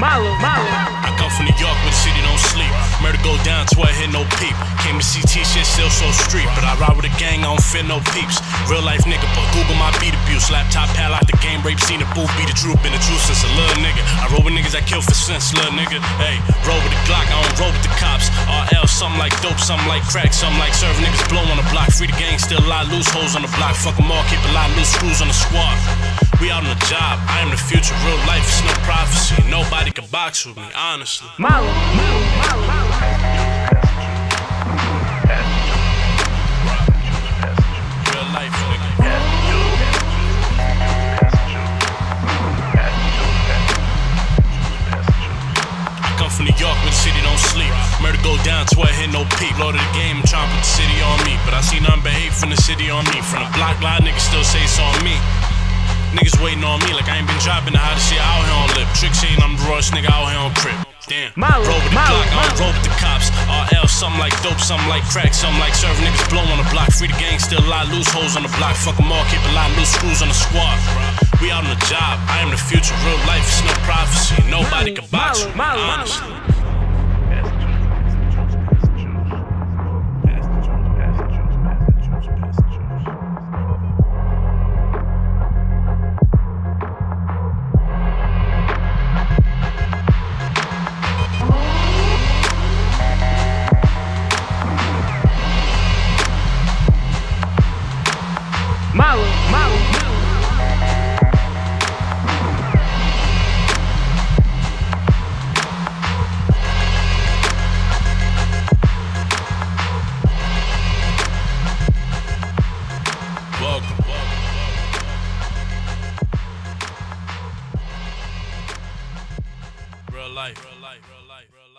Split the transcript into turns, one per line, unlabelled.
Malo, Malo.
I come from New York where the city don't sleep. Murder go down to I hit no peep. Came to CT shit still so street, but I ride with a gang, I don't fit no peeps. Real life nigga, but Google my beat abuse. Laptop pal out the game, rape scene a booth, be the truth, been the truth since a little nigga. I roll with niggas I kill for sense, little nigga. Hey, roll with the Glock, I don't roll with the cops. RL, something like dope, something like crack, something like serving niggas blow on the block. Free the gang, still a lot loose hoes on the block. Fuck them all, keep a lot loose screws on the squad. Out on the job, I am the future, real life, it's no prophecy. Nobody can box with me, honestly. Real life, nigga. I come from New York where the city don't sleep. Murder go down to I hit no peep. Lord of the game, I'm trying to put the city on me. But I see nothing but hate from the city on me. From the block line, niggas still say it's on me. Niggas waiting on me like I ain't been dropping the hottest shit out here on lip. Trick saying I'm the rawest nigga out here on crib. Damn.
Malo,
roll with the
malo,
Glock, I don't roll with the cops. RL, something like dope, something like crack, something like serving niggas blow on the block. Free the gang, still lie, loose holes on the block. Fuck them all, keep a lot loose screws on the squad. We out on the job, I am the future, real life, it's no prophecy. Nobody can box with me, honestly. Life, real life, real life, real life, real life, real life.